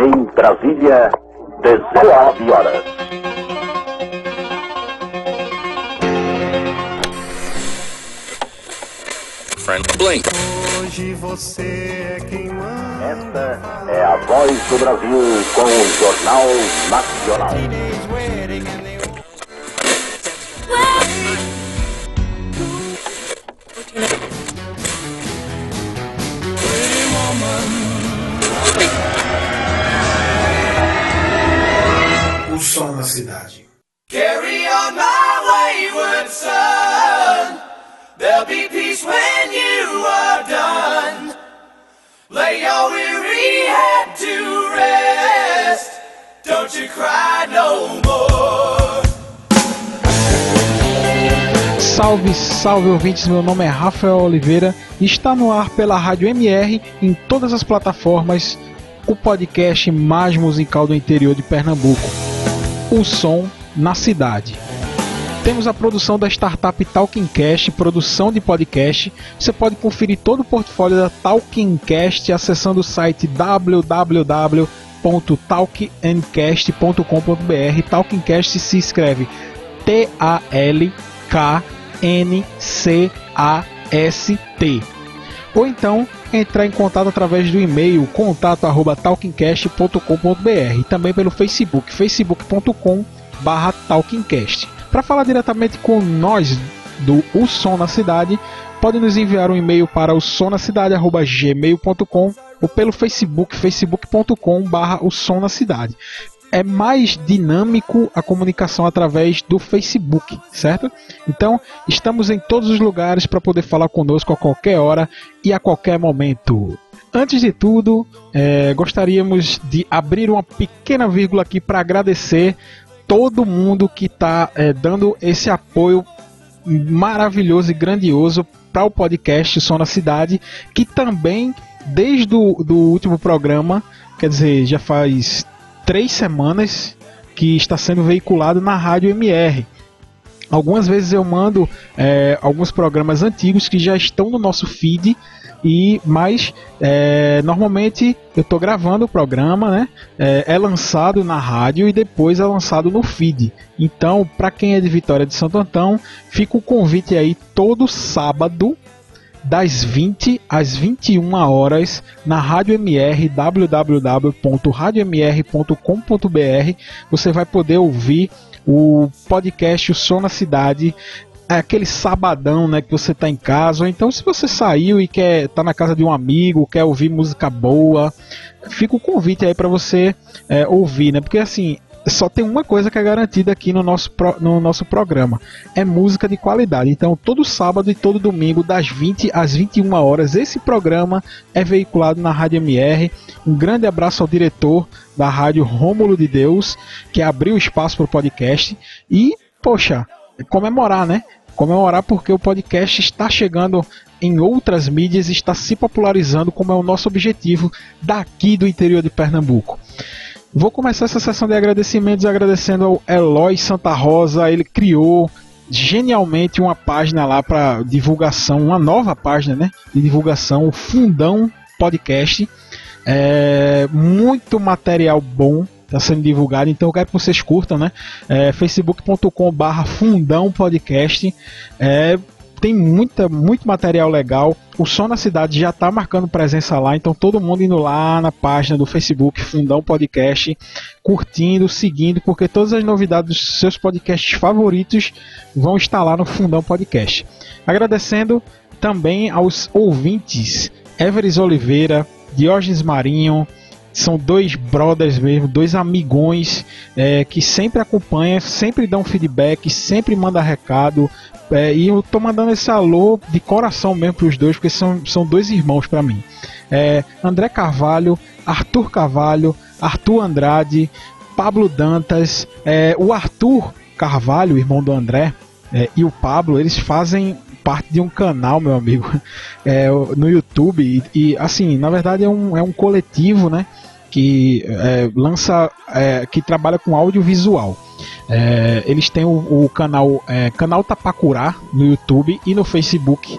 Em Brasília, 19 horas. Friend Blink. Hoje você é quem manda. Esta é a voz do Brasil com o Jornal Nacional. O som na cidade. Carry on my wayward son. There'll be peace when you are done. Lay your weary head to rest. Don't you cry no more. Salve, salve ouvintes, meu nome é Rafael Oliveira e está no ar pela Rádio MR em todas as plataformas o podcast mais musical do interior de Pernambuco, o som na cidade. Temos a produção da startup Talkincast, produção de podcast. Você pode conferir todo o portfólio da Talkincast acessando o site www.talkincast.com.br. Talkincast se escreve T-A-L-K-N-C-A-S-T. Ou então entrar em contato através do e-mail contato@talkincast.com.br e também pelo Facebook, facebook.com/talkincast. Para falar diretamente com nós do O Som na Cidade, pode nos enviar um e-mail para o somnacidade@gmail.com ou pelo Facebook, facebook.com/barra o som na cidade. É mais dinâmico a comunicação através do Facebook, certo? Então, estamos em todos os lugares para poder falar conosco a qualquer hora e a qualquer momento. Antes de tudo, eh, gostaríamos de abrir uma pequena vírgula aqui para agradecer todo mundo que está dando esse apoio maravilhoso e grandioso para o podcast Som na Cidade, que também, desde o do último programa, quer dizer, já faz três semanas que está sendo veiculado na Rádio MR. Algumas vezes eu mando é, alguns programas antigos que já estão no nosso feed e mas é, normalmente eu estou gravando o programa, né? É, é, lançado na rádio e depois é lançado no feed. Então, para quem é de Vitória de Santo Antão, fica o convite aí todo sábado das 20 às 21 horas na Rádio MR www.radiomr.com.br. Você vai poder ouvir o podcast O Som na Cidade é aquele sabadão, né, que você tá em casa, ou então se você saiu e quer tá na casa de um amigo, quer ouvir música boa, fica o convite aí para você é, ouvir, né? Porque assim, só tem uma coisa que é garantida aqui no nosso, pro, no nosso programa: é música de qualidade. Então, todo sábado e todo domingo, das 20 às 21 horas, esse programa é veiculado na Rádio MR. Um grande abraço ao diretor da rádio Rômulo de Deus, que abriu espaço para o podcast. E, poxa, comemorar, né? Comemorar porque o podcast está chegando em outras mídias e está se popularizando, como é o nosso objetivo daqui do interior de Pernambuco. Vou começar essa sessão de agradecimentos agradecendo ao Eloy Santa Rosa. Ele criou genialmente uma página lá para divulgação, uma nova página né, de divulgação, o Fundão Podcast. É, muito material bom está sendo divulgado, então eu quero que vocês curtam, né? É, facebook.com/barra Fundão Podcast. É, tem muita, muito material legal. O Som na Cidade já está marcando presença lá, então todo mundo indo lá na página do Facebook Fundão Podcast, curtindo, seguindo, porque todas as novidades dos seus podcasts favoritos vão estar lá no Fundão Podcast. Agradecendo também aos ouvintes Everes Oliveira, Diógenes Marinho, são dois brothers mesmo, dois amigões é, que sempre acompanham, sempre dão feedback, sempre mandam recado. É, e eu tô mandando esse alô de coração mesmo pros dois, porque são, são dois irmãos para mim. É, André Carvalho, Arthur Carvalho, Arthur Andrade, Pablo Dantas, é, o Arthur Carvalho, irmão do André, é, e o Pablo, eles fazem parte de um canal, meu amigo, é, no YouTube. E, e, assim, na verdade é um, é um coletivo, né? Que é, lança, é, que trabalha com audiovisual. É, eles têm o, o canal é, canal Tapacurá no YouTube e no Facebook.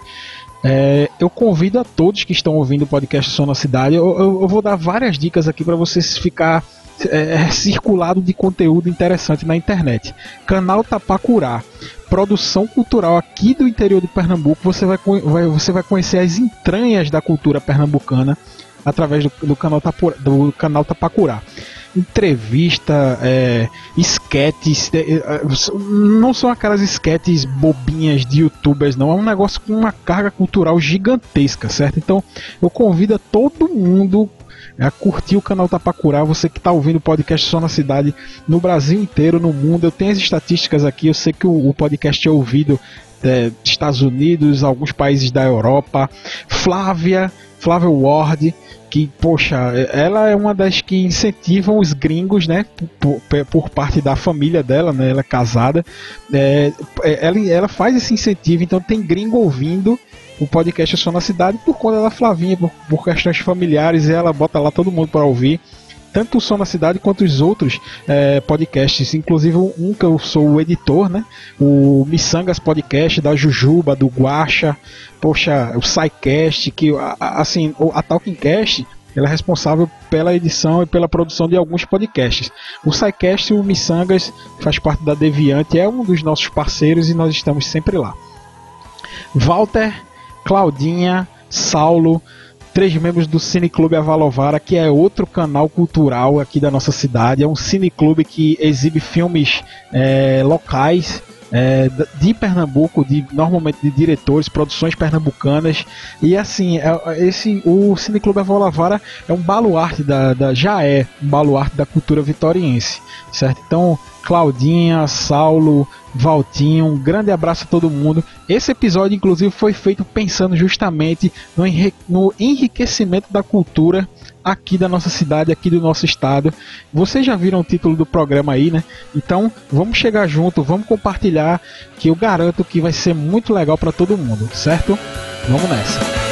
É, eu convido a todos que estão ouvindo o podcast Som na Cidade. Eu, eu, eu vou dar várias dicas aqui para vocês ficar é, circulado de conteúdo interessante na internet. Canal Tapacurá, produção cultural aqui do interior de Pernambuco. Você vai, vai, você vai conhecer as entranhas da cultura pernambucana através do, do, canal, Tapura, do canal Tapacurá entrevista, é, esquetes, é, é, não são aquelas esquetes bobinhas de youtubers, não, é um negócio com uma carga cultural gigantesca, certo? Então eu convido a todo mundo a curtir o canal Tapacurá, você que está ouvindo o podcast só na cidade, no Brasil inteiro, no mundo. Eu tenho as estatísticas aqui, eu sei que o, o podcast é ouvido é, Estados Unidos, alguns países da Europa. Flávia, Flávia Ward, que, poxa, ela é uma das que incentivam os gringos, né, por, por parte da família dela, né, ela é casada, é, ela, ela faz esse incentivo, então tem gringo ouvindo o podcast Só na Cidade por conta da Flavinha, por, por questões familiares, ela bota lá todo mundo para ouvir tanto o Som na Cidade quanto os outros é, podcasts, inclusive um que eu sou o editor, né? O Missangas Podcast da Jujuba, do Guacha, poxa, o SciCast, que assim, a Talkingcast ela é responsável pela edição e pela produção de alguns podcasts. O SciCast o Missangas faz parte da Deviante, é um dos nossos parceiros e nós estamos sempre lá. Walter, Claudinha, Saulo, três membros do Cineclube Avalovara, que é outro canal cultural aqui da nossa cidade. É um cineclube que exibe filmes é, locais é, de Pernambuco, de normalmente de diretores, produções pernambucanas. E assim, é, esse o Cineclube Avolavara é um baluarte da, da, já é um baluarte da cultura vitoriense, certo? Então, Claudinha, Saulo, Valtinho, um grande abraço a todo mundo. Esse episódio, inclusive, foi feito pensando justamente no, no enriquecimento da cultura aqui da nossa cidade, aqui do nosso estado. Vocês já viram o título do programa aí, né? Então vamos chegar junto, vamos compartilhar, que eu garanto que vai ser muito legal para todo mundo, certo? Vamos nessa.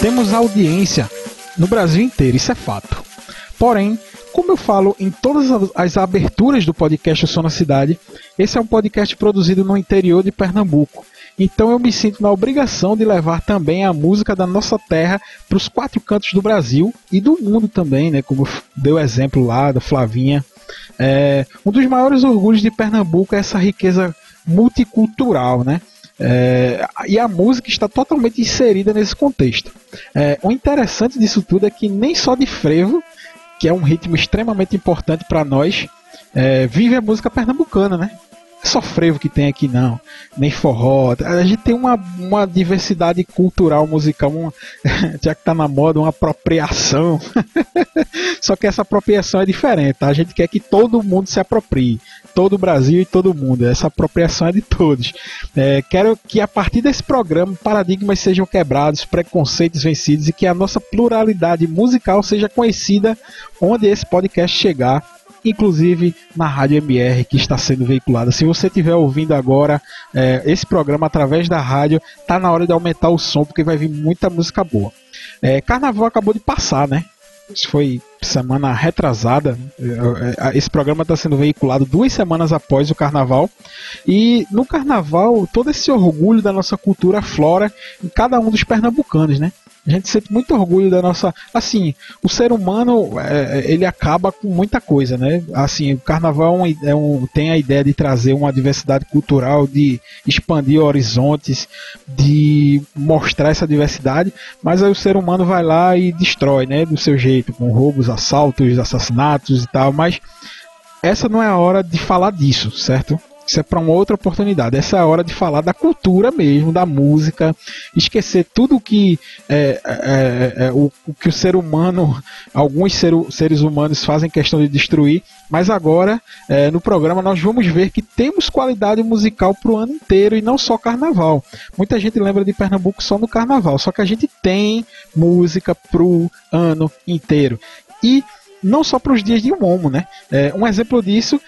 Temos audiência no Brasil inteiro, isso é fato. Porém, como eu falo em todas as aberturas do podcast Eu Sou na Cidade, esse é um podcast produzido no interior de Pernambuco. Então eu me sinto na obrigação de levar também a música da nossa terra para os quatro cantos do Brasil e do mundo também, né? Como deu exemplo lá da Flavinha. É, um dos maiores orgulhos de Pernambuco é essa riqueza multicultural, né? É, e a música está totalmente inserida nesse contexto. É, o interessante disso tudo é que nem só de frevo, que é um ritmo extremamente importante para nós, é, vive a música pernambucana, né? é só frevo que tem aqui não, nem forró. A gente tem uma, uma diversidade cultural musical, uma, já que tá na moda, uma apropriação. só que essa apropriação é diferente, tá? A gente quer que todo mundo se aproprie. Todo o Brasil e todo mundo. Essa apropriação é de todos. É, quero que a partir desse programa paradigmas sejam quebrados, preconceitos vencidos e que a nossa pluralidade musical seja conhecida onde esse podcast chegar inclusive na Rádio MR que está sendo veiculada. Se você estiver ouvindo agora é, esse programa através da rádio, tá na hora de aumentar o som porque vai vir muita música boa. É, Carnaval acabou de passar, né? Isso foi semana retrasada. É, esse programa está sendo veiculado duas semanas após o carnaval. E no carnaval, todo esse orgulho da nossa cultura flora em cada um dos pernambucanos, né? A gente sente muito orgulho da nossa. Assim, o ser humano é, ele acaba com muita coisa, né? Assim, o carnaval é é um, tem a ideia de trazer uma diversidade cultural, de expandir horizontes, de mostrar essa diversidade, mas aí o ser humano vai lá e destrói, né? Do seu jeito, com roubos, assaltos, assassinatos e tal, mas essa não é a hora de falar disso, certo? Isso é para uma outra oportunidade. Essa é a hora de falar da cultura mesmo, da música, esquecer tudo que é, é, é, é o, o, que o ser humano, alguns ser, seres humanos fazem questão de destruir. Mas agora, é, no programa, nós vamos ver que temos qualidade musical para o ano inteiro e não só carnaval. Muita gente lembra de Pernambuco só no carnaval, só que a gente tem música para o ano inteiro. E não só para os dias de Momo, né? É, um exemplo disso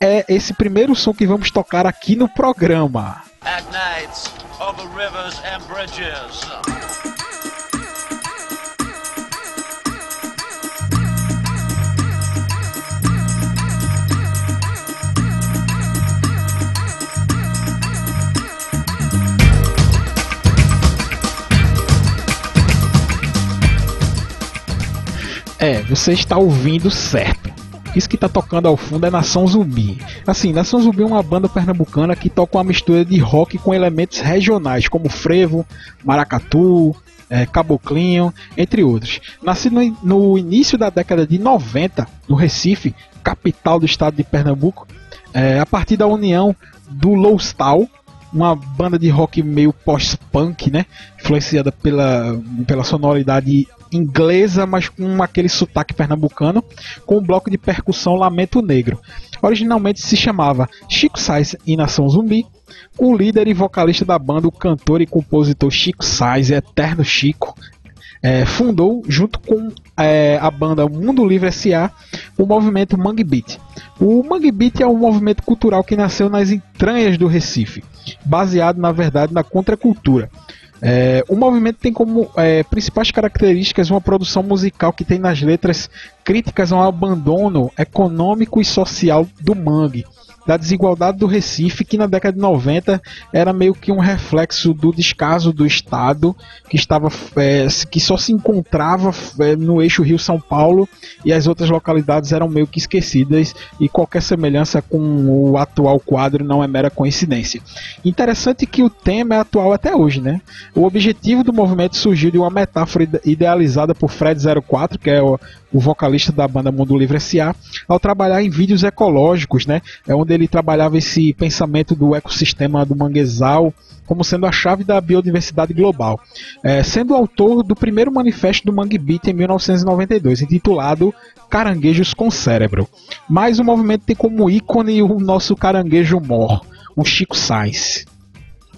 é esse primeiro som que vamos tocar aqui no programa. At night, over rivers and bridges. É, você está ouvindo certo. Isso que está tocando ao fundo é Nação Zumbi. Assim, Nação Zumbi é uma banda pernambucana que toca uma mistura de rock com elementos regionais, como frevo, maracatu, é, caboclinho, entre outros. Nascido no, no, início da década de 90, no Recife, capital do estado de Pernambuco, é, a partir da união do Lowstall, uma banda de rock meio post-punk, né? Influenciada pela, pela sonoridade inglesa, mas com aquele sotaque pernambucano, com um bloco de percussão Lamento Negro. Originalmente se chamava Chico Sainz e Nação Zumbi, o líder e vocalista da banda, o cantor e compositor Chico Sainz, Eterno Chico, é, fundou, junto com é, a banda Mundo Livre S.A., o movimento Mangue Beat. O Mangue Beat é um movimento cultural que nasceu nas entranhas do Recife, baseado, na verdade, na contracultura. É, o movimento tem como é, principais características uma produção musical que tem nas letras críticas ao abandono econômico e social do mangue, da desigualdade do Recife, que na década de 90 era meio que um reflexo do descaso do Estado, que estava é, que só se encontrava é, no eixo Rio-São Paulo e as outras localidades eram meio que esquecidas e qualquer semelhança com o atual quadro não é mera coincidência. Interessante que o tema é atual até hoje, né? O objetivo do movimento surgiu de uma metáfora idealizada por Fred 04, que é o, o vocalista da banda Mundo Livre S.A., ao trabalhar em vídeos ecológicos, né? É onde ele trabalhava esse pensamento do ecossistema do manguezal como sendo a chave da biodiversidade global, é, sendo autor do primeiro manifesto do Mangue Beat em 1992, intitulado Caranguejos com Cérebro. Mas o movimento tem como ícone o nosso caranguejo mor, o Chico Sainz.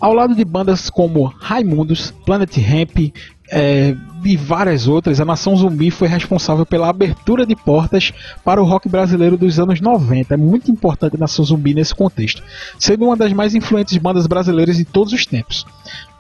Ao lado de bandas como Raimundos, Planet Hemp, é, e várias outras, a Nação Zumbi foi responsável pela abertura de portas para o rock brasileiro dos anos 90. É muito importante a Nação Zumbi nesse contexto, sendo uma das mais influentes bandas brasileiras de todos os tempos.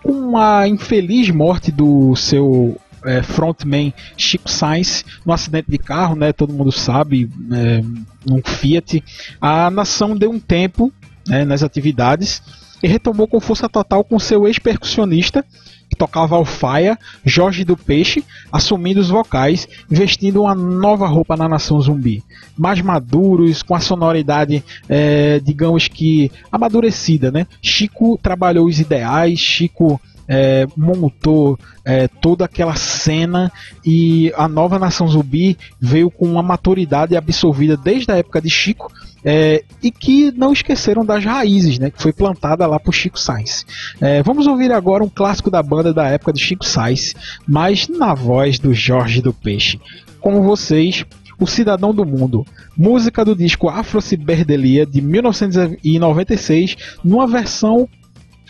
Com a infeliz morte do seu é, frontman Chico Sainz no acidente de carro, né, todo mundo sabe, é, num Fiat, a nação deu um tempo né, nas atividades e retomou com força total com seu ex-percussionista que tocava alfaia, Jorge do Peixe, assumindo os vocais, vestindo uma nova roupa na nação zumbi. Mais maduros, com a sonoridade, é, digamos que amadurecida, né? Chico trabalhou os ideais, Chico é, montou é, toda aquela cena e a nova Nação Zumbi veio com uma maturidade absorvida desde a época de Chico é, e que não esqueceram das raízes, né, que foi plantada lá por Chico Sainz. É, vamos ouvir agora um clássico da banda da época de Chico Sainz, mas na voz do Jorge do Peixe. Com vocês, o Cidadão do Mundo, música do disco Afro Ciberdelia de 1996, numa versão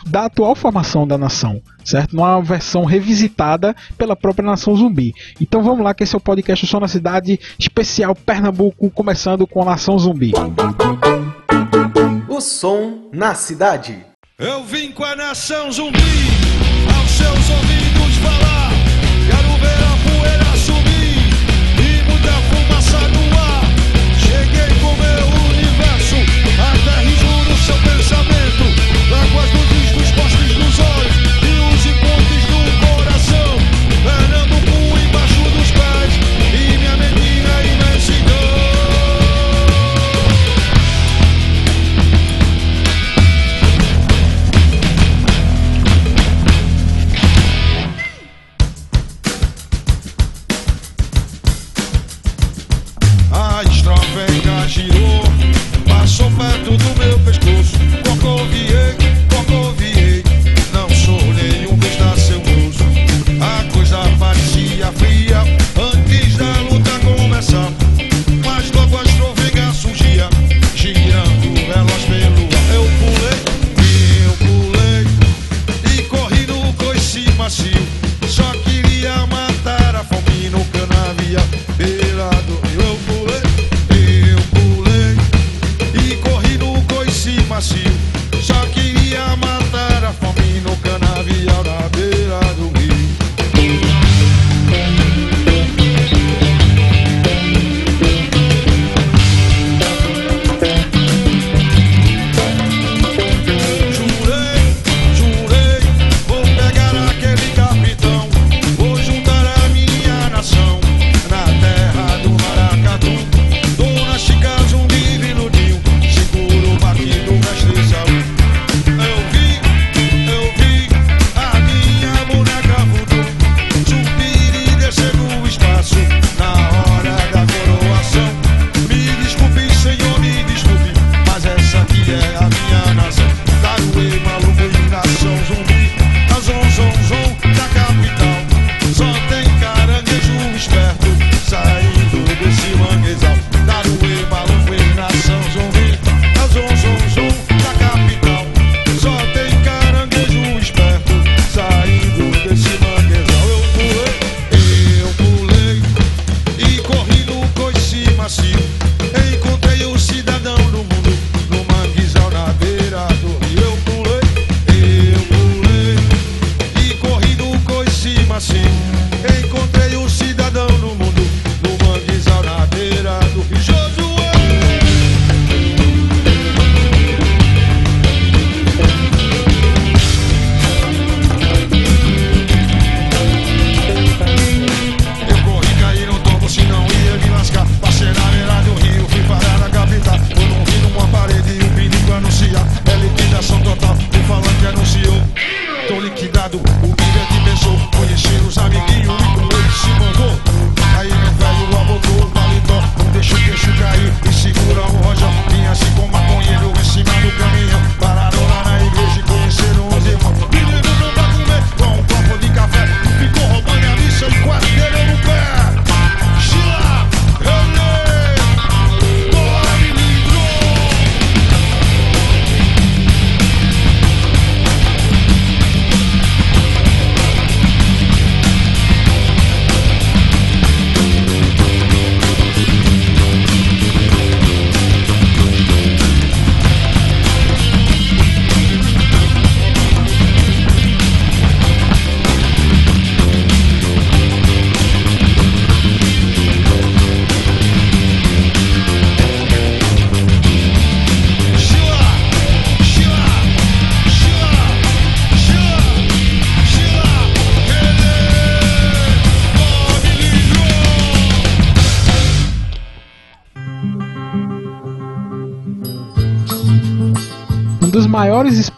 da atual formação da nação, certo? Numa versão revisitada pela própria nação zumbi. Então vamos lá, que esse é o podcast Só na Cidade, especial Pernambuco, começando com a nação zumbi. O som na cidade. Eu vim com a nação zumbi, aos seus ouvidos tudo meu.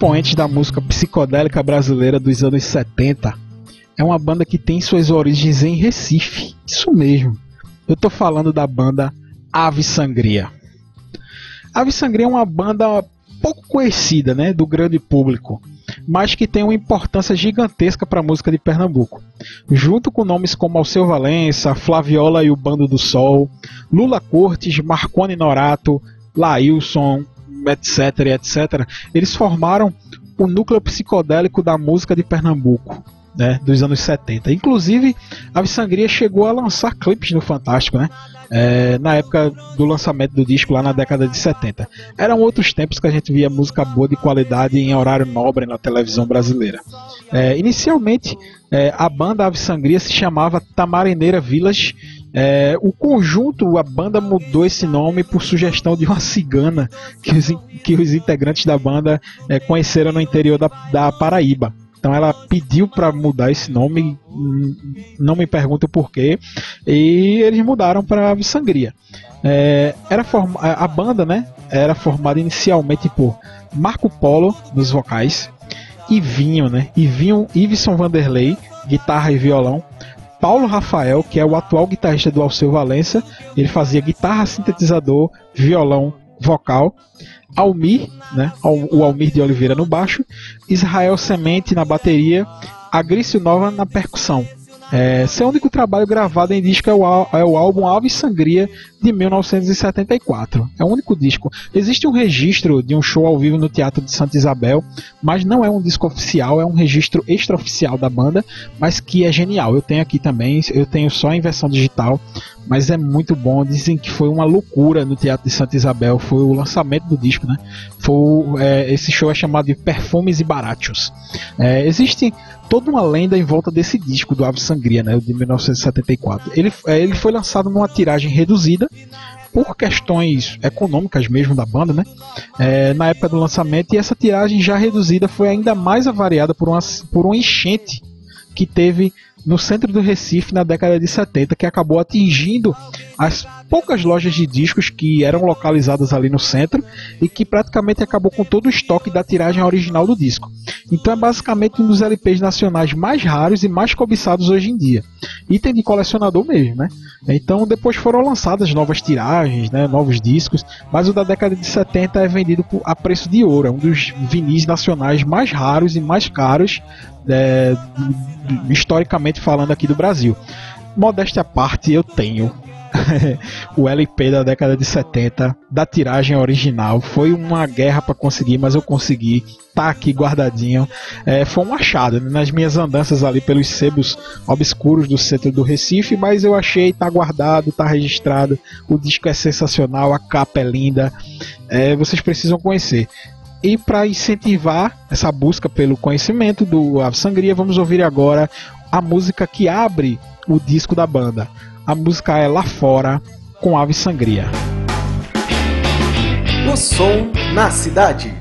Maiores expoentes da música psicodélica brasileira dos anos 70 é uma banda que tem suas origens em Recife. Isso mesmo. Eu tô falando da banda Ave Sangria. Ave Sangria é uma banda pouco conhecida, né, do grande público, mas que tem uma importância gigantesca para a música de Pernambuco. Junto com nomes como Alceu Valença, Flaviola e o Bando do Sol, Lula Cortes, Marconi Norato, Lailson, etc, etc, eles formaram o núcleo psicodélico da música de Pernambuco. Né, dos anos 70. Inclusive, a Sangria chegou a lançar clipes no Fantástico, né? É, na época do lançamento do disco, lá na década de 70. Eram outros tempos que a gente via música boa de qualidade em horário nobre na televisão brasileira. É, inicialmente, é, a banda Ave Sangria se chamava Tamarineira Village. É, o conjunto, a banda mudou esse nome por sugestão de uma cigana que os, que os integrantes da banda é, conheceram no interior da, da Paraíba. Então ela pediu para mudar esse nome, hum, não me pergunto por quê, e eles mudaram para Ave Sangria. É, era forma, a a banda, né, era formada inicialmente por Marco Polo nos vocais, Ivinho, né, Ivinho, Iveson Vanderlei, guitarra e violão, Paulo Rafael, que é o atual guitarrista do Alceu Valença, ele fazia guitarra, sintetizador, violão, vocal. Almir, né, o Almir de Oliveira no baixo, Israel Semente na bateria, Agrício Nova na percussão. É, seu único trabalho gravado em disco é o, é o álbum Ave Sangria de 1974. É o único disco. Existe um registro de um show ao vivo no Teatro de Santa Isabel, mas não é um disco oficial, é um registro extraoficial da banda, mas que é genial. Eu tenho aqui também, eu tenho só em versão digital, mas é muito bom. Dizem que foi uma loucura no Teatro de Santa Isabel, foi o lançamento do disco, né? Foi, é, esse show é chamado de Perfumes e Baratos. É, existe toda uma lenda em volta desse disco do Ave Sangria, né, de 1974. Ele, é, ele foi lançado numa tiragem reduzida por questões econômicas mesmo da banda, né? É, na época do lançamento e essa tiragem já reduzida foi ainda mais avariada por uma, por uma enchente que teve no centro do Recife na década de 70, que acabou atingindo as poucas lojas de discos que eram localizadas ali no centro e que praticamente acabou com todo o estoque da tiragem original do disco. Então é basicamente um dos LPs nacionais mais raros e mais cobiçados hoje em dia. Item de colecionador mesmo, né? Então depois foram lançadas novas tiragens, né, novos discos, mas o da década de 70 é vendido a preço de ouro, é um dos vinis nacionais mais raros e mais caros é, historicamente falando aqui do Brasil. Modéstia à parte, eu tenho o LP da década de 70 da tiragem original. Foi uma guerra para conseguir, mas eu consegui. Tá aqui guardadinho. É, foi um achado né, nas minhas andanças ali pelos sebos obscuros do centro do Recife, mas eu achei, tá guardado, tá registrado. O disco é sensacional, a capa é linda. É, vocês precisam conhecer. E para incentivar essa busca pelo conhecimento do Ave Sangria, vamos ouvir agora a música que abre o disco da banda. A música é Lá Fora, com Ave Sangria. O som na cidade.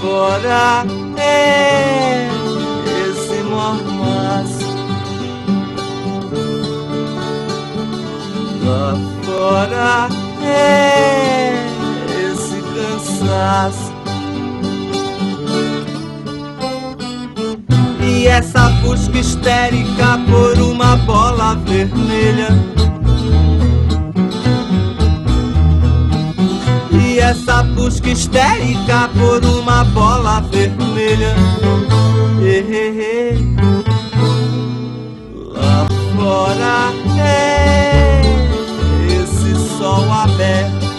fora fora é esse cansaço. E essa busca histérica por uma bola vermelha. E essa busca histérica por uma bola vermelha. Lá fora é sol aberto.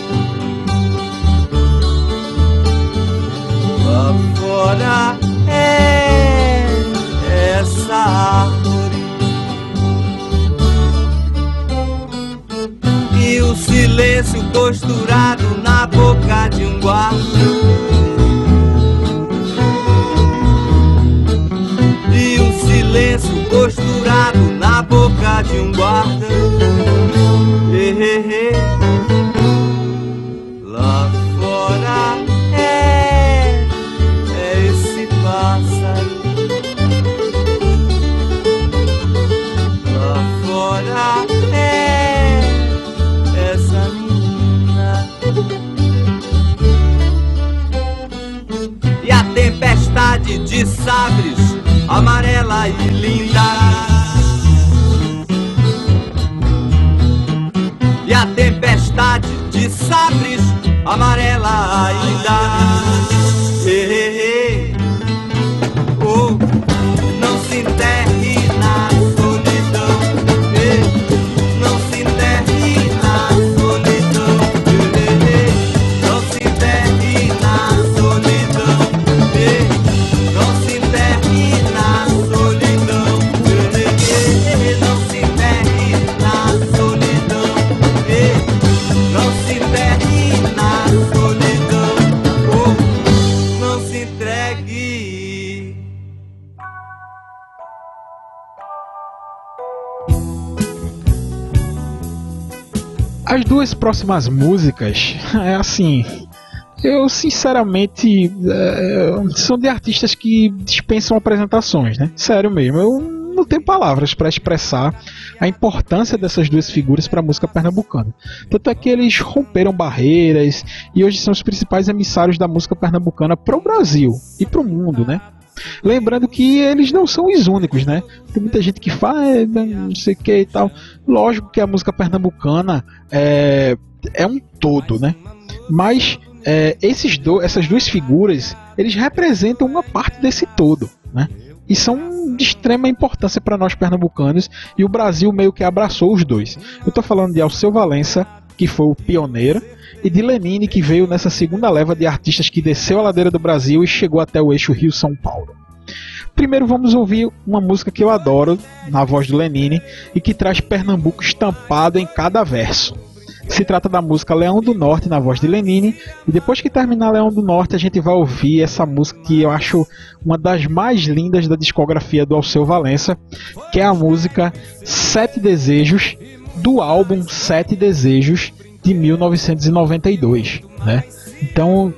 Próximas músicas, é assim. Eu sinceramente. é, são de artistas que dispensam apresentações, né? Sério mesmo. Eu não tenho palavras para expressar a importância dessas duas figuras para a música pernambucana. Tanto é que eles romperam barreiras e hoje são os principais emissários da música pernambucana para o Brasil e para o mundo, né? Lembrando que eles não são os únicos, né? Tem muita gente que fala, "Ah, não sei o que e tal. Lógico que a música pernambucana é, é um todo, né? Mas é, esses do, essas duas figuras, eles representam uma parte desse todo, né? E são de extrema importância para nós pernambucanos e o Brasil meio que abraçou os dois. Eu tô falando de Alceu Valença, que foi o pioneiro, e de Lenine, que veio nessa segunda leva de artistas que desceu a ladeira do Brasil e chegou até o eixo Rio-São Paulo. Primeiro vamos ouvir uma música que eu adoro, na voz do Lenine, e que traz Pernambuco estampado em cada verso. Se trata da música Leão do Norte, na voz de Lenine, e depois que terminar Leão do Norte, a gente vai ouvir essa música que eu acho uma das mais lindas da discografia do Alceu Valença, que é a música Sete Desejos, do álbum Sete Desejos, de 1992, né? Então,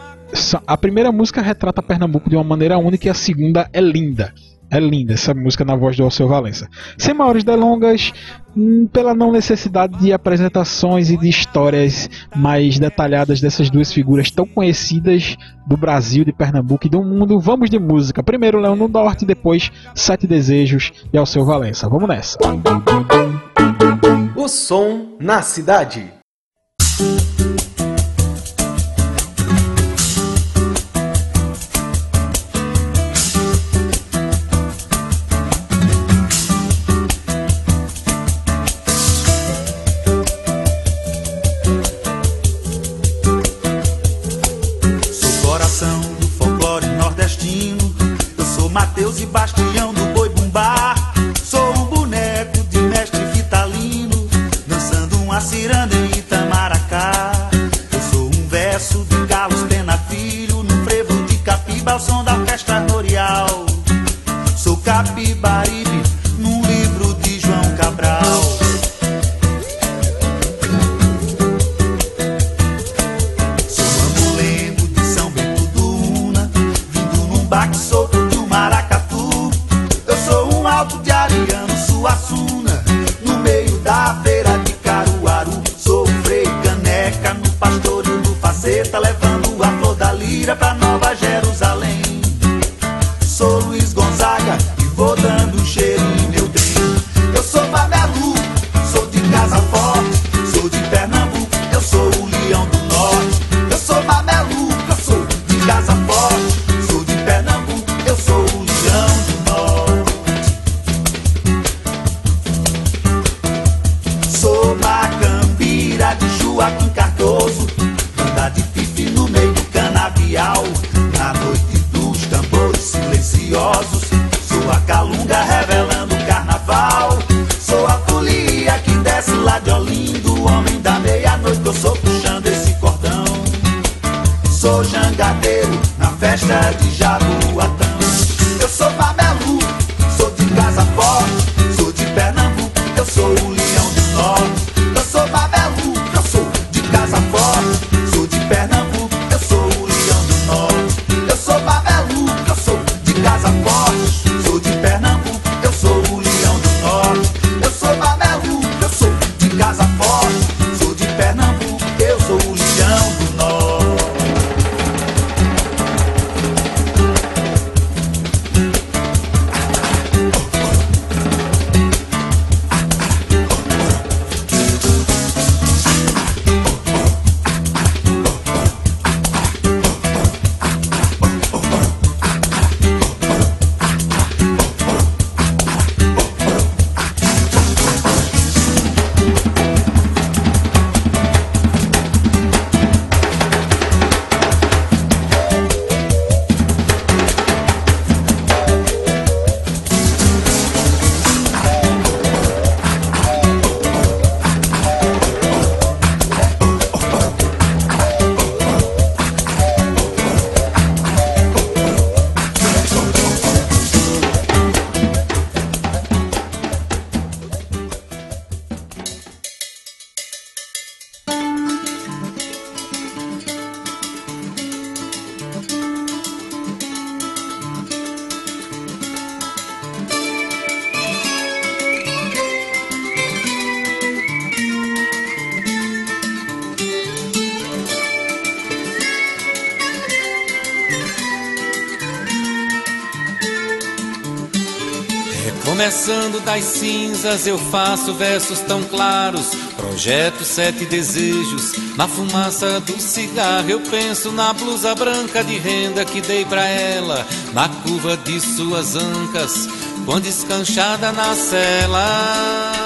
a primeira música retrata Pernambuco de uma maneira única e a segunda é linda. É linda essa música na voz do Alceu Valença. Sem maiores delongas, hum, pela não necessidade de apresentações e de histórias mais detalhadas dessas duas figuras tão conhecidas do Brasil, de Pernambuco e do mundo, vamos de música. Primeiro Leão no Norte, depois Sete Desejos e Alceu Valença. Vamos nessa. O som na cidade. Coração do folclore nordestino. Eu sou Mateus e Bastião do das cinzas, eu faço versos tão claros. Projeto sete desejos. Na fumaça do cigarro, eu penso na blusa branca de renda que dei pra ela. Na curva de suas ancas, quando escanchada na cela.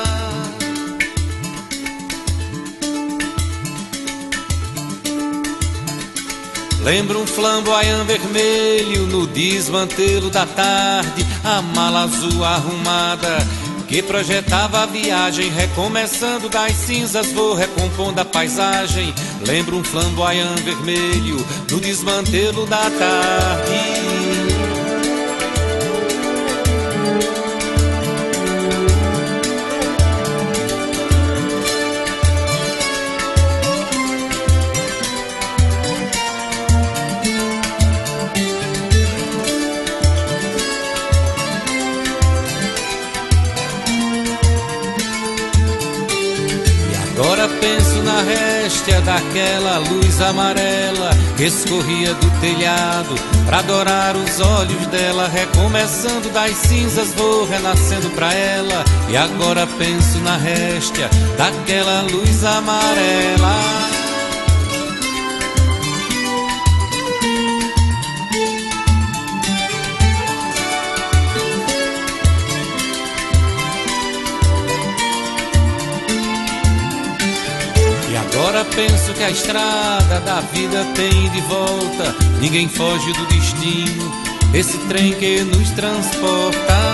Lembro um flamboyant vermelho no desmantelo da tarde, a mala azul arrumada que projetava a viagem, recomeçando das cinzas, vou recompondo a paisagem. Lembro um flamboyant vermelho no desmantelo da tarde. Réstia daquela luz amarela que escorria do telhado pra adorar os olhos dela. Recomeçando das cinzas, vou renascendo pra ela. E agora penso na réstia daquela luz amarela. Penso que a estrada da vida tem de volta. Ninguém foge do destino, esse trem que nos transporta.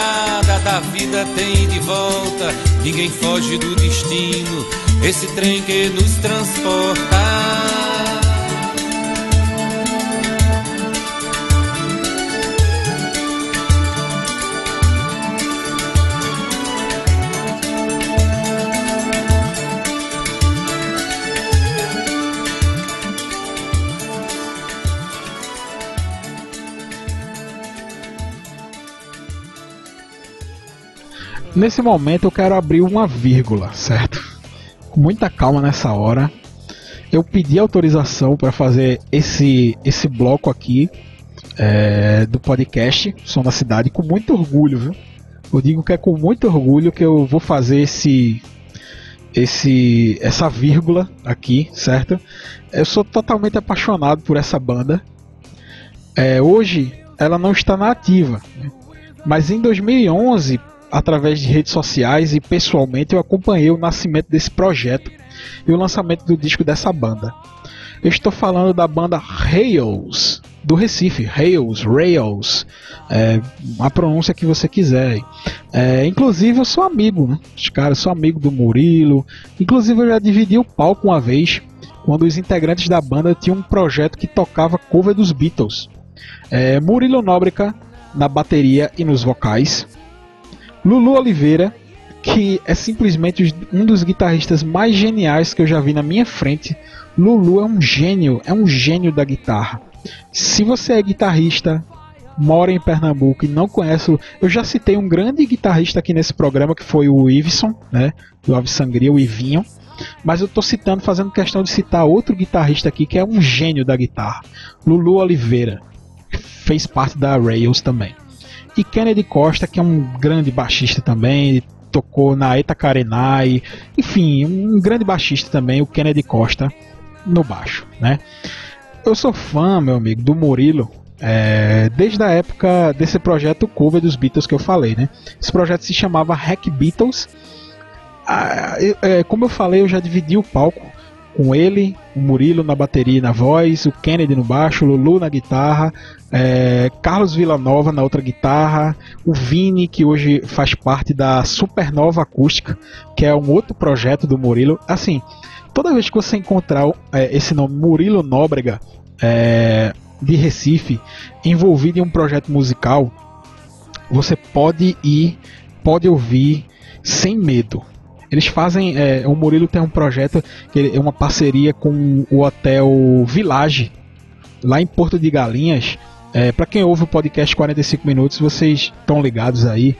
estrada da vida tem de volta. Ninguém foge do destino. Esse trem que nos transporta Nesse momento eu quero abrir uma vírgula, certo? Com muita calma nessa hora. Eu pedi autorização para fazer esse, esse bloco aqui é, do podcast Som da Cidade com muito orgulho, viu? Eu digo que é com muito orgulho que eu vou fazer esse esse essa vírgula aqui, certo? Eu sou totalmente apaixonado por essa banda. É, hoje ela não está na ativa, né? mas em 2011 através de redes sociais e pessoalmente eu acompanhei o nascimento desse projeto e o lançamento do disco dessa banda. Eu estou falando da banda Rails, do Recife, Rails, Rails, é, a pronúncia que você quiser. É, inclusive eu sou amigo, né? Os caras, sou amigo do Murilo. Inclusive eu já dividi o palco uma vez, quando os integrantes da banda tinham um projeto que tocava cover dos Beatles. É, Murilo Nóbrega na bateria e nos vocais, Lulu Oliveira, que é simplesmente um dos guitarristas mais geniais que eu já vi na minha frente. Lulu é um gênio, é um gênio da guitarra. Se você é guitarrista, mora em Pernambuco e não conhece, eu já citei um grande guitarrista aqui nesse programa que foi o Iveson, né, do Ave Sangria, o Ivinho. Mas eu estou citando, fazendo questão de citar outro guitarrista aqui que é um gênio da guitarra, Lulu Oliveira, fez parte da Rails também. E Kennedy Costa, que é um grande baixista também, tocou na Eta Karenai, enfim, um grande baixista também, o Kennedy Costa, no baixo, né? Eu sou fã, meu amigo, do Murilo, é, desde a época desse projeto cover dos Beatles que eu falei, né? Esse projeto se chamava Hack Beatles. Ah, é, como eu falei, eu já dividi o palco com ele, o Murilo na bateria e na voz, o Kennedy no baixo, o Lulu na guitarra, é, Carlos Villanova na outra guitarra, o Vini, que hoje faz parte da Supernova Acústica, que é um outro projeto do Murilo. Assim, toda vez que você encontrar é, esse nome Murilo Nóbrega é, de Recife envolvido em um projeto musical, você pode ir, pode ouvir sem medo. Eles fazem. É, o Murilo tem um projeto que é uma parceria com o Hotel Village, lá em Porto de Galinhas. É, para quem ouve o podcast 45 minutos, vocês estão ligados aí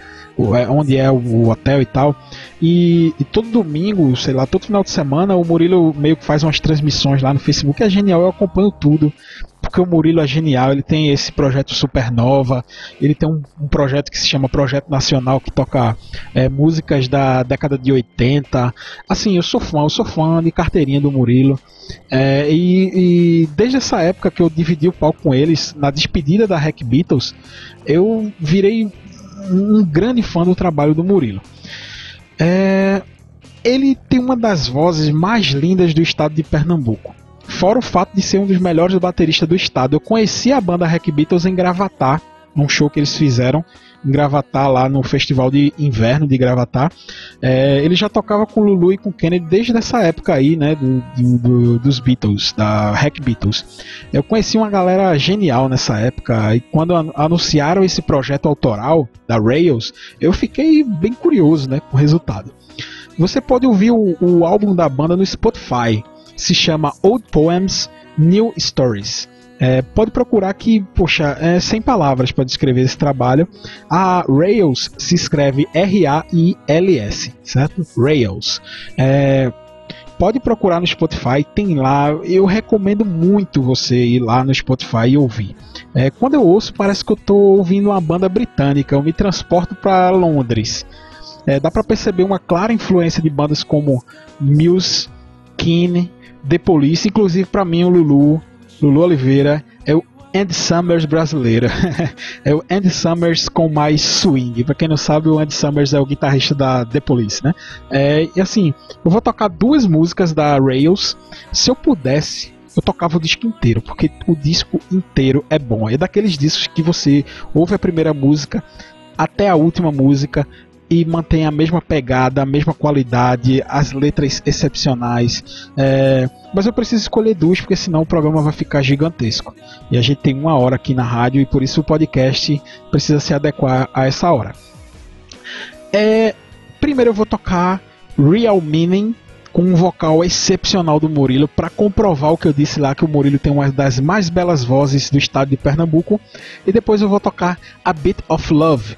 onde é o hotel e tal. E, e, todo domingo, sei lá, todo final de semana, o Murilo meio que faz umas transmissões lá no Facebook. É genial, eu acompanho tudo porque o Murilo é genial, ele tem esse projeto Supernova, ele tem um, um projeto que se chama Projeto Nacional, que toca é, músicas da década de 80. Assim, eu sou fã, eu sou fã de carteirinha do Murilo. É, e, e, desde essa época que eu dividi o palco com eles, na despedida da Hack Beatles, eu virei um grande fã do trabalho do Murilo. É, ele tem uma das vozes mais lindas do estado de Pernambuco. Fora o fato de ser um dos melhores bateristas do estado. Eu conheci a banda Hack Beatles em Gravatar, num show que eles fizeram em Gravatar, lá no Festival de Inverno de Gravatar. É, ele já tocava com Lulu e com Kennedy desde essa época aí, né, do, do, dos Beatles, da Hack Beatles. Eu conheci uma galera genial nessa época e quando anunciaram esse projeto autoral da Rails, eu fiquei bem curioso, né, com o resultado. Você pode ouvir o, o álbum da banda no Spotify se chama Old Poems, New Stories. É, pode procurar que, poxa, é sem palavras para descrever esse trabalho. A Rails se escreve R-A-I-L-S, certo? Rails. É, pode procurar no Spotify, tem lá. Eu recomendo muito você ir lá no Spotify e ouvir. É, quando eu ouço, parece que eu estou ouvindo uma banda britânica. Eu me transporto para Londres. É, dá para perceber uma clara influência de bandas como Muse, Keane, The Police, inclusive para mim o Lulu, Lulu Oliveira é o Andy Summers brasileiro. é o Andy Summers com mais swing. Pra quem não sabe, o Andy Summers é o guitarrista da The Police, né? É, e assim, eu vou tocar duas músicas da Rails. Se eu pudesse, eu tocava o disco inteiro, porque o disco inteiro é bom. É daqueles discos que você ouve a primeira música até a última música e mantém a mesma pegada, a mesma qualidade, as letras excepcionais. É, mas eu preciso escolher duas, porque senão o programa vai ficar gigantesco. E a gente tem uma hora aqui na rádio e por isso o podcast precisa se adequar a essa hora. É, primeiro eu vou tocar Real Meaning com um vocal excepcional do Murilo para comprovar o que eu disse lá que o Murilo tem uma das mais belas vozes do estado de Pernambuco e depois eu vou tocar A Bit of Love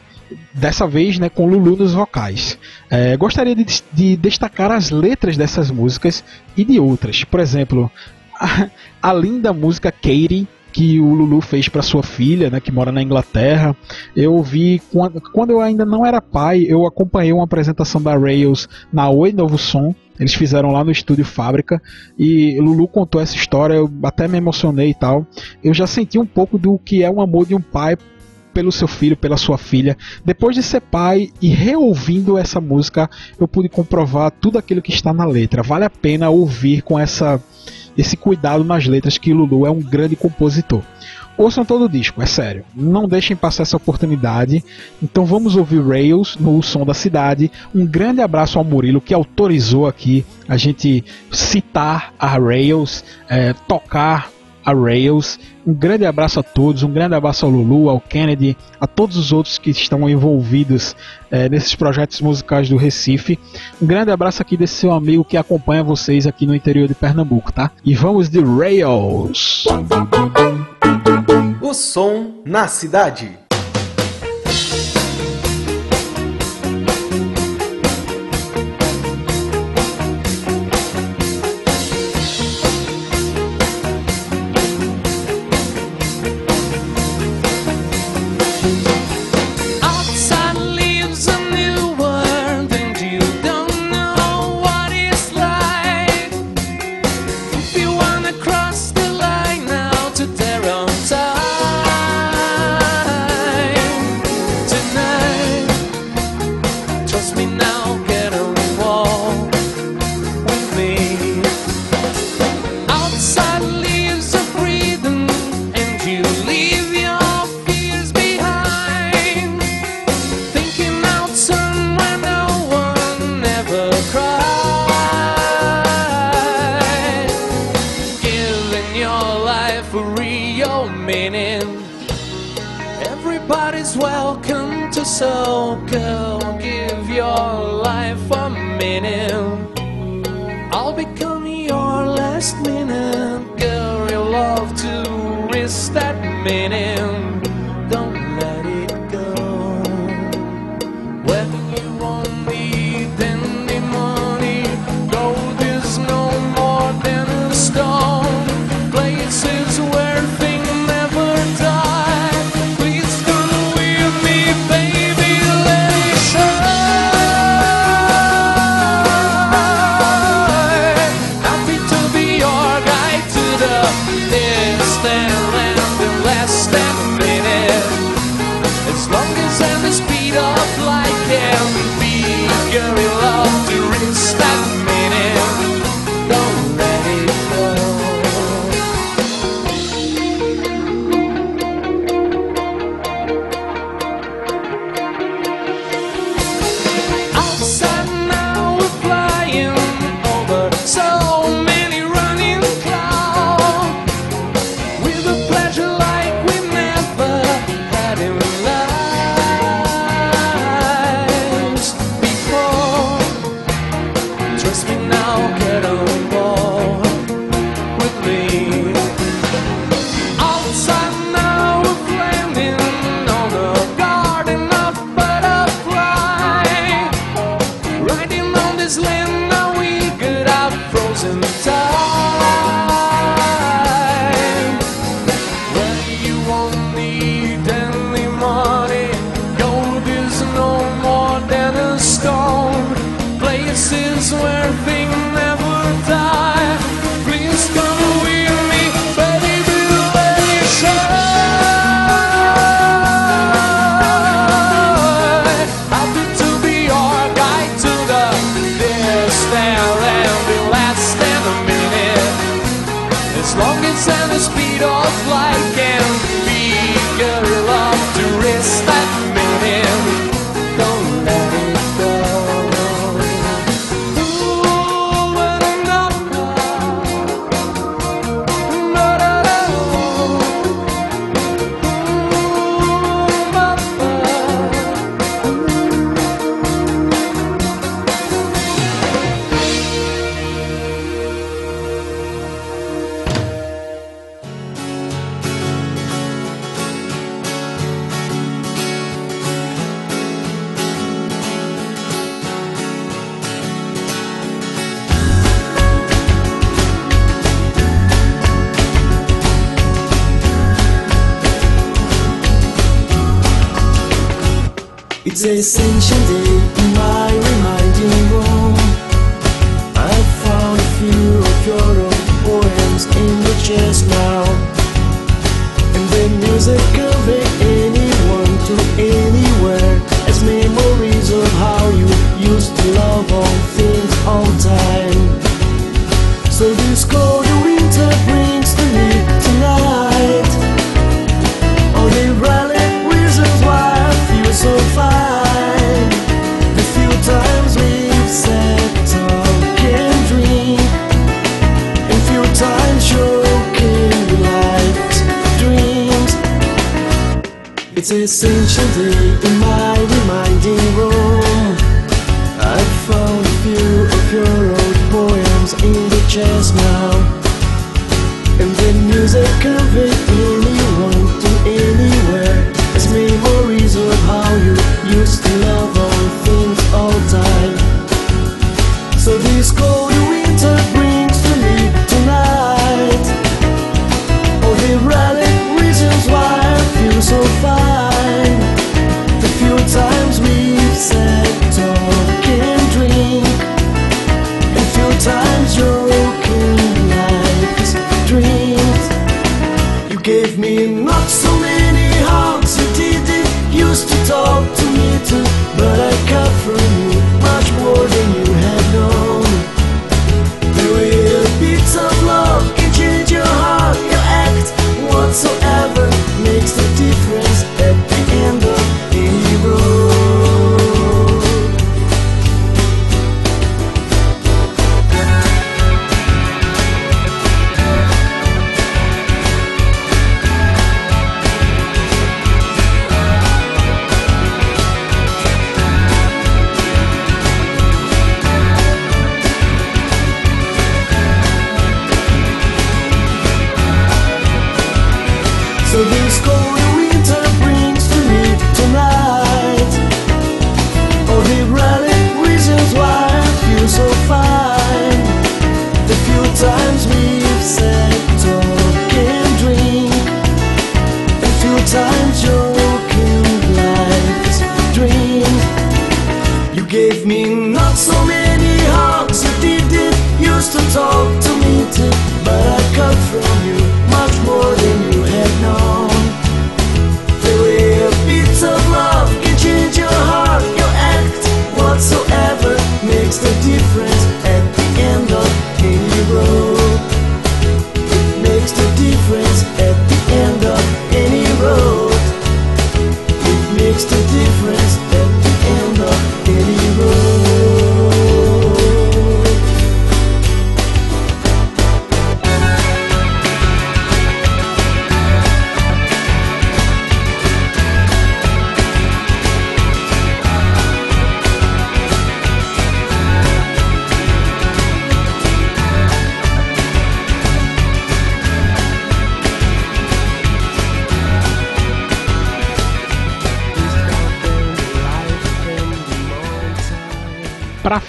dessa vez né, com Lulu nos vocais. É, gostaria de, de, destacar as letras dessas músicas e de outras. Por exemplo, a, a linda música Katie que o Lulu fez para sua filha, né, que mora na Inglaterra. Eu vi quando, quando eu ainda não era pai, eu acompanhei uma apresentação da Rails na Oi Novo Som. Eles fizeram lá no estúdio Fábrica e Lulu contou essa história, eu até me emocionei e tal. Eu já senti um pouco do que é o amor de um pai pelo seu filho, pela sua filha. Depois de ser pai e reouvindo essa música, eu pude comprovar tudo aquilo que está na letra. Vale a pena ouvir com essa esse cuidado nas letras que Lulu é um grande compositor. Ouçam todo o disco, é sério. Não deixem passar essa oportunidade. Então vamos ouvir Rails no Som da Cidade. Um grande abraço ao Murilo que autorizou aqui a gente citar a Rails, é, tocar a Rails. Um grande abraço a todos, um grande abraço ao Lulu, ao Kennedy, a todos os outros que estão envolvidos é, nesses projetos musicais do Recife. Um grande abraço aqui desse seu amigo que acompanha vocês aqui no interior de Pernambuco, tá? E vamos de Rails! O som na cidade. reasons It's essential day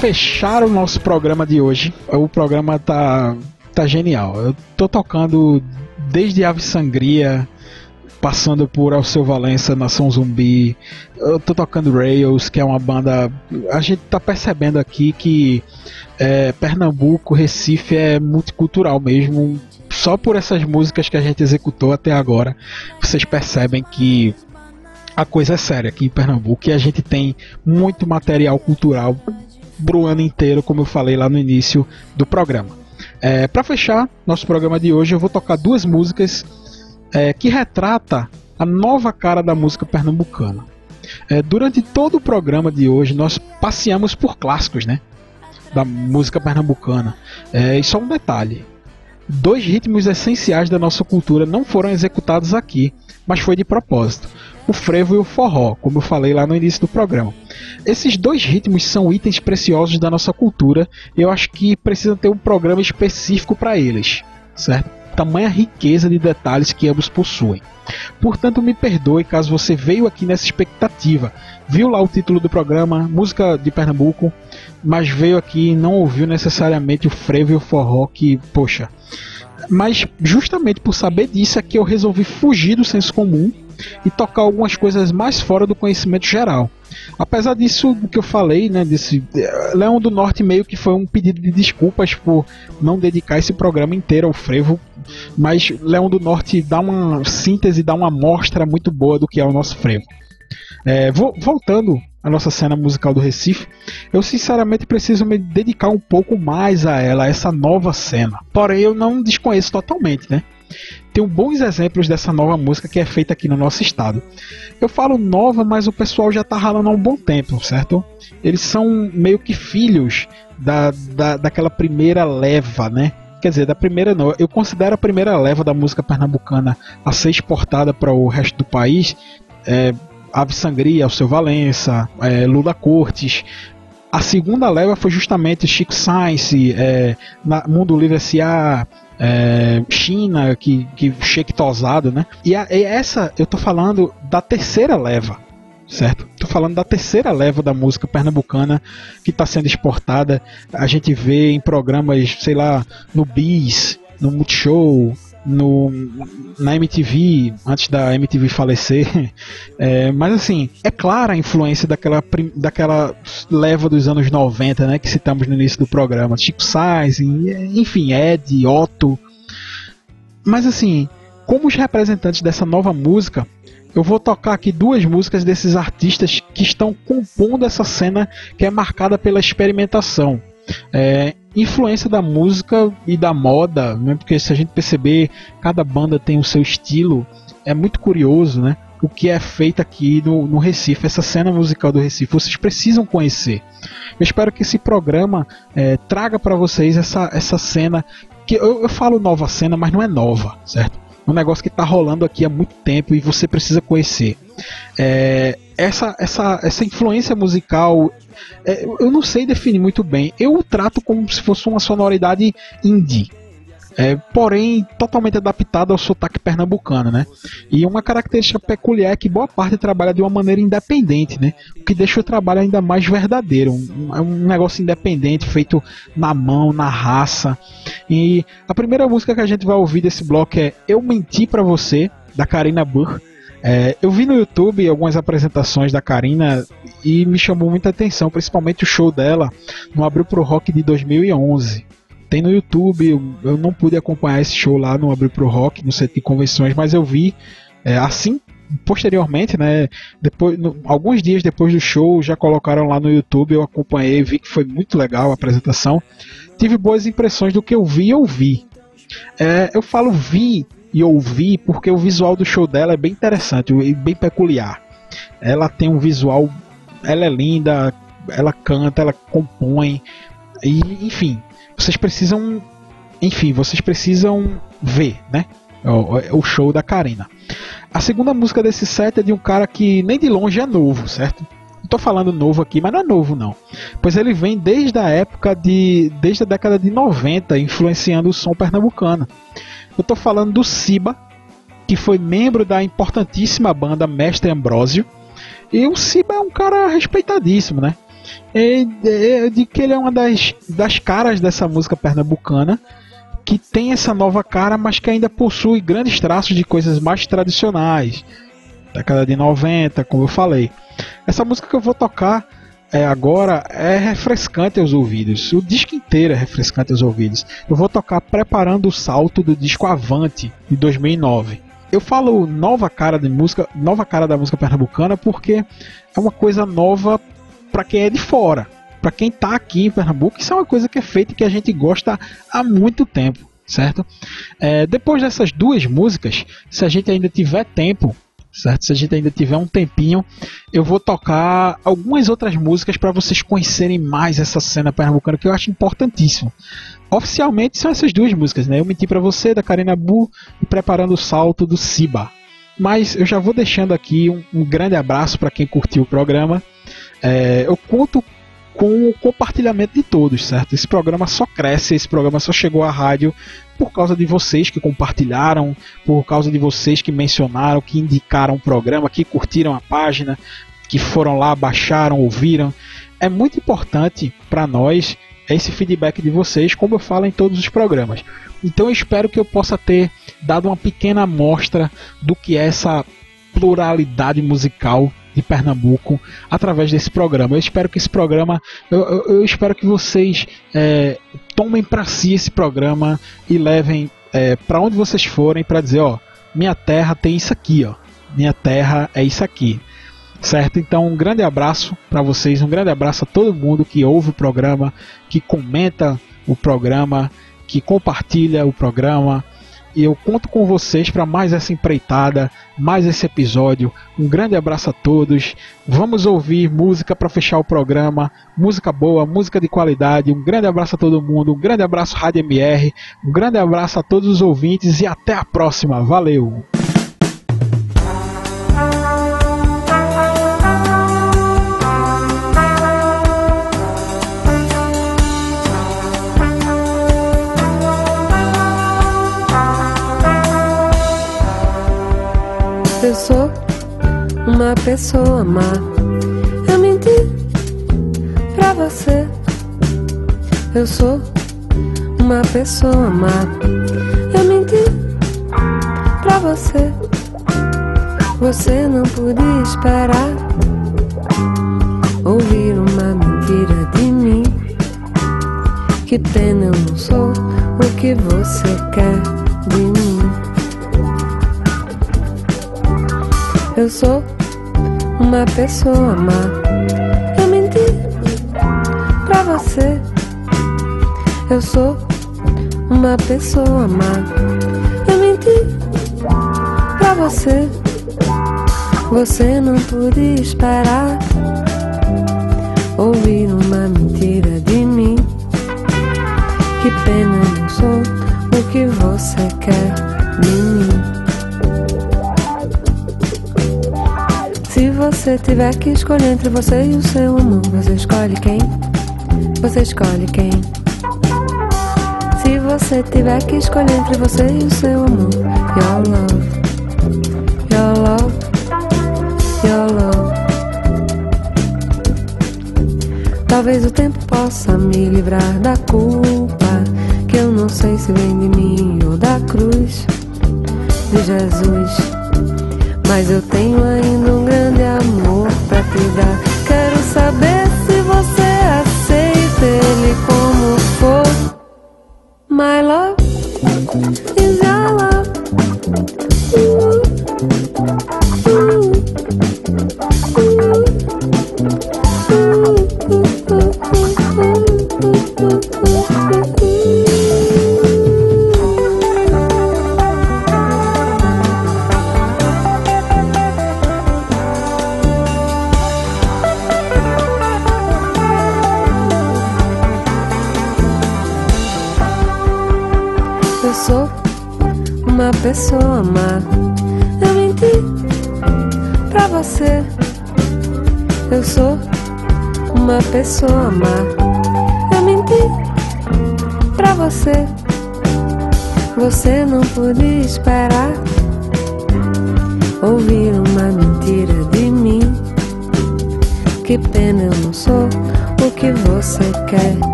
fechar o nosso programa de hoje, o programa tá, tá genial. Eu tô tocando desde Ave Sangria, passando por Alceu Valença, Nação Zumbi. Eu tô tocando Rails, que é uma banda. A gente tá percebendo aqui que é, Pernambuco, Recife é multicultural mesmo. Só por essas músicas que a gente executou até agora, vocês percebem que a coisa é séria aqui em Pernambuco e a gente tem muito material cultural pro ano inteiro, como eu falei lá no início do programa. É, para fechar nosso programa de hoje, eu vou tocar duas músicas é, que retrata a nova cara da música pernambucana. É, durante todo o programa de hoje, nós passeamos por clássicos, né, da música pernambucana. É, e só um detalhe: dois ritmos essenciais da nossa cultura não foram executados aqui, mas foi de propósito. O frevo e o forró, como eu falei lá no início do programa. Esses dois ritmos são itens preciosos da nossa cultura e eu acho que precisa ter um programa específico para eles, certo? Tamanha riqueza de detalhes que ambos possuem. Portanto, me perdoe caso você veio aqui nessa expectativa, viu lá o título do programa, música de Pernambuco, mas veio aqui e não ouviu necessariamente o frevo e o forró que, poxa. Mas justamente por saber disso é que eu resolvi fugir do senso comum e tocar algumas coisas mais fora do conhecimento geral. Apesar disso do que eu falei, né, desse Leão do Norte meio que foi um pedido de desculpas por não dedicar esse programa inteiro ao frevo, mas Leão do Norte dá uma síntese, dá uma amostra muito boa do que é o nosso frevo. É, vo voltando à nossa cena musical do Recife, eu sinceramente preciso me dedicar um pouco mais a ela, a essa nova cena. Porém, eu não desconheço totalmente, né? Tenho bons exemplos dessa nova música que é feita aqui no nosso estado. Eu falo nova, mas o pessoal já tá ralando há um bom tempo, certo? Eles são meio que filhos da, da, daquela primeira leva, né? Quer dizer, da primeira não. Eu considero a primeira leva da música pernambucana a ser exportada para o resto do país. É, Ave Sangria, o seu Valença, é, Lula Cortes. A segunda leva foi justamente Chico Sainz, é, Mundo Livre S.A., é, China, que, que tosado, né? E, a, e essa, eu tô falando da terceira leva, certo? Tô falando da terceira leva da música pernambucana que está sendo exportada. A gente vê em programas, sei lá, no Bis, no Multishow, no, na MTV, antes da MTV falecer. É, mas assim, é clara a influência daquela, daquela leva dos anos 90, né, que citamos no início do programa. Chico Sainz, enfim, Ed, Otto. Mas assim, como os representantes dessa nova música, eu vou tocar aqui duas músicas desses artistas que estão compondo essa cena que é marcada pela experimentação. É, influência da música e da moda, né? porque se a gente perceber, cada banda tem o seu estilo, é muito curioso, né? O que é feito aqui no, no Recife, essa cena musical do Recife, vocês precisam conhecer. Eu espero que esse programa é, traga para vocês essa, essa cena, que eu, eu falo nova cena, mas não é nova, certo? Um negócio que está rolando aqui há muito tempo e você precisa conhecer. É, essa, essa, essa influência musical, é, eu não sei definir muito bem. Eu o trato como se fosse uma sonoridade indie. É, porém totalmente adaptada ao sotaque pernambucano, né? E uma característica peculiar é que boa parte trabalha de uma maneira independente, né? O que deixa o trabalho ainda mais verdadeiro, um, é um negócio independente, feito na mão, na raça. E a primeira música que a gente vai ouvir desse bloco é Eu Menti para Você, da Karina Burr. É, eu vi no YouTube algumas apresentações da Karina e me chamou muita atenção, principalmente o show dela no Abril Pro Rock de 2011. Tem no YouTube, eu, eu não pude acompanhar esse show lá no Abril Pro Rock, no centro de convenções, mas eu vi é, assim posteriormente, né, depois, no, alguns dias depois do show, já colocaram lá no YouTube, eu acompanhei, vi que foi muito legal a apresentação. Tive boas impressões do que eu vi e ouvi. É, eu falo vi e ouvir porque o visual do show dela é bem interessante e bem peculiar. Ela tem um visual, ela é linda, ela canta, ela compõe e enfim, vocês precisam, enfim, vocês precisam ver, né? O, o show da Karina. A segunda música desse set é de um cara que nem de longe é novo, certo? Tô falando novo aqui, mas não é novo não. Pois ele vem desde a época de. desde a década de 90, influenciando o som pernambucano. Eu tô falando do Siba, que foi membro da importantíssima banda Mestre Ambrósio. E o Siba é um cara respeitadíssimo, né? E, eu digo que ele é uma das, das caras dessa música pernambucana que tem essa nova cara, mas que ainda possui grandes traços de coisas mais tradicionais. Década de 90, como eu falei. Essa música que eu vou tocar é, agora é refrescante aos ouvidos. O disco inteiro é refrescante aos ouvidos. Eu vou tocar preparando o salto do disco Avante de 2009. Eu falo nova cara de música, nova cara da música pernambucana porque é uma coisa nova para quem é de fora. Para quem está aqui em Pernambuco, isso é uma coisa que é feita e que a gente gosta há muito tempo, certo? É, depois dessas duas músicas, se a gente ainda tiver tempo, certo? Se a gente ainda tiver um tempinho, eu vou tocar algumas outras músicas para vocês conhecerem mais essa cena pernambucana que eu acho importantíssimo. Oficialmente são essas duas músicas, né? Eu menti para você da Karina Bu e preparando o salto do Siba. Mas eu já vou deixando aqui um, um grande abraço para quem curtiu o programa. É, eu conto com o compartilhamento de todos, certo? Esse programa só cresce, esse programa só chegou à rádio por causa de vocês que compartilharam, por causa de vocês que mencionaram, que indicaram o programa, que curtiram a página, que foram lá, baixaram, ouviram. É muito importante para nós esse feedback de vocês, como eu falo em todos os programas. Então eu espero que eu possa ter dado uma pequena amostra do que é essa pluralidade musical de Pernambuco através desse programa. Eu espero que esse programa, eu, eu, eu espero que vocês é, tomem para si esse programa e levem é, para onde vocês forem para dizer, ó, minha terra tem isso aqui, ó, minha terra é isso aqui. Certo? Então, um grande abraço para vocês, um grande abraço a todo mundo que ouve o programa, que comenta o programa, que compartilha o programa, e eu conto com vocês para mais essa empreitada, mais esse episódio. Um grande abraço a todos. Vamos ouvir música para fechar o programa, música boa, música de qualidade. Um grande abraço a todo mundo, um grande abraço Rádio MR, um grande abraço a todos os ouvintes e até a próxima. Valeu. Eu sou uma pessoa má. Eu menti pra você. Eu sou uma pessoa má. Eu menti pra você. Você não podia esperar ouvir uma mentira de mim. Que pena eu não sou o que você quer de mim. Eu sou uma pessoa má. Eu menti pra você. Eu sou uma pessoa má. Eu menti pra você. Você não podia esperar ouvir uma mentira de mim. Que pena não sou o que você você tiver que escolher entre você e o seu amor, você escolhe quem? Você escolhe quem? Se você tiver que escolher entre você e o seu amor, your love, your love, your love. Talvez o tempo possa me livrar da culpa, que eu não sei se vem de mim ou da cruz de Jesus. Mas eu tenho ainda dar. Quero saber se você aceita ele como for. My love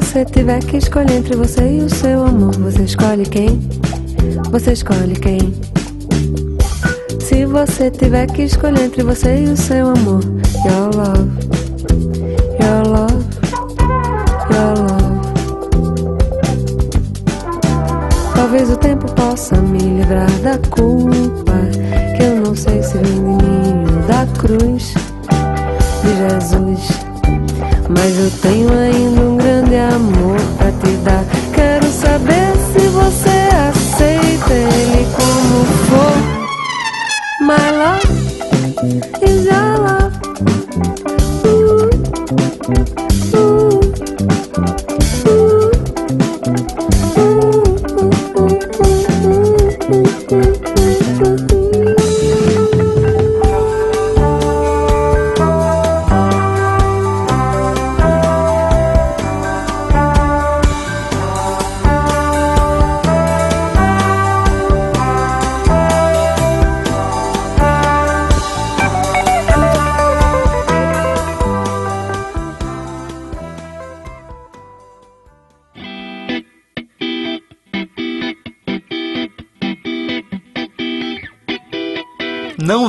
você tiver que escolher entre você e o seu amor, você escolhe quem? Você escolhe quem? Se você tiver que escolher entre você e o seu amor, your love, your love, your love. Talvez o tempo possa me livrar da culpa, que eu não sei se vem de mim ou da cruz de Jesus. Mas eu tenho ainda um grande amor pra te dar. Quero saber se você aceita ele como for. My love is your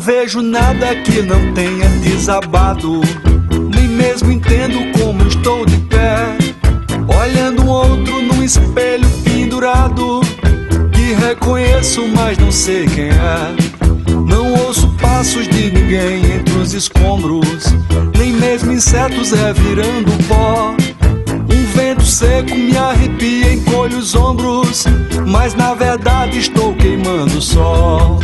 vejo nada que não tenha desabado. Nem mesmo entendo como estou de pé. Olhando um outro num espelho pendurado. Que reconheço, mas não sei quem é. Não ouço passos de ninguém entre os escombros. Nem mesmo insetos revirando pó. Um vento seco me arrepia, encolhe os ombros. Mas na verdade estou queimando o sol.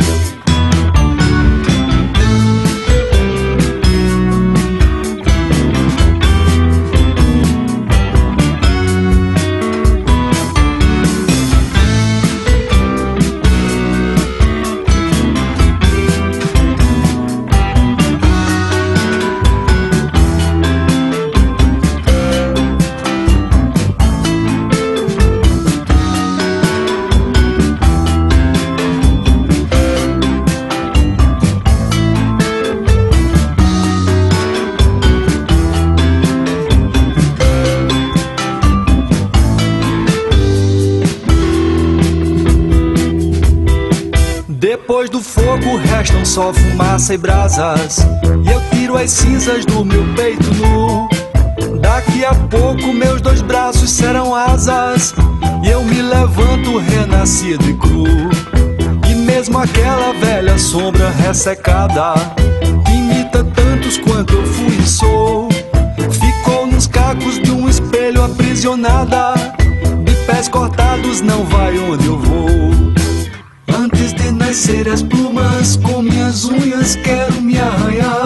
Só fumaça e brasas. E eu tiro as cinzas do meu peito nu. Daqui a pouco meus dois braços serão asas. E eu me levanto renascido e cru. E mesmo aquela velha sombra ressecada, imita tantos quanto eu fui e sou, ficou nos cacos de um espelho aprisionada. De pés cortados não vai onde eu vou. Antes de nascer as plumas, com minhas unhas quero me arranhar.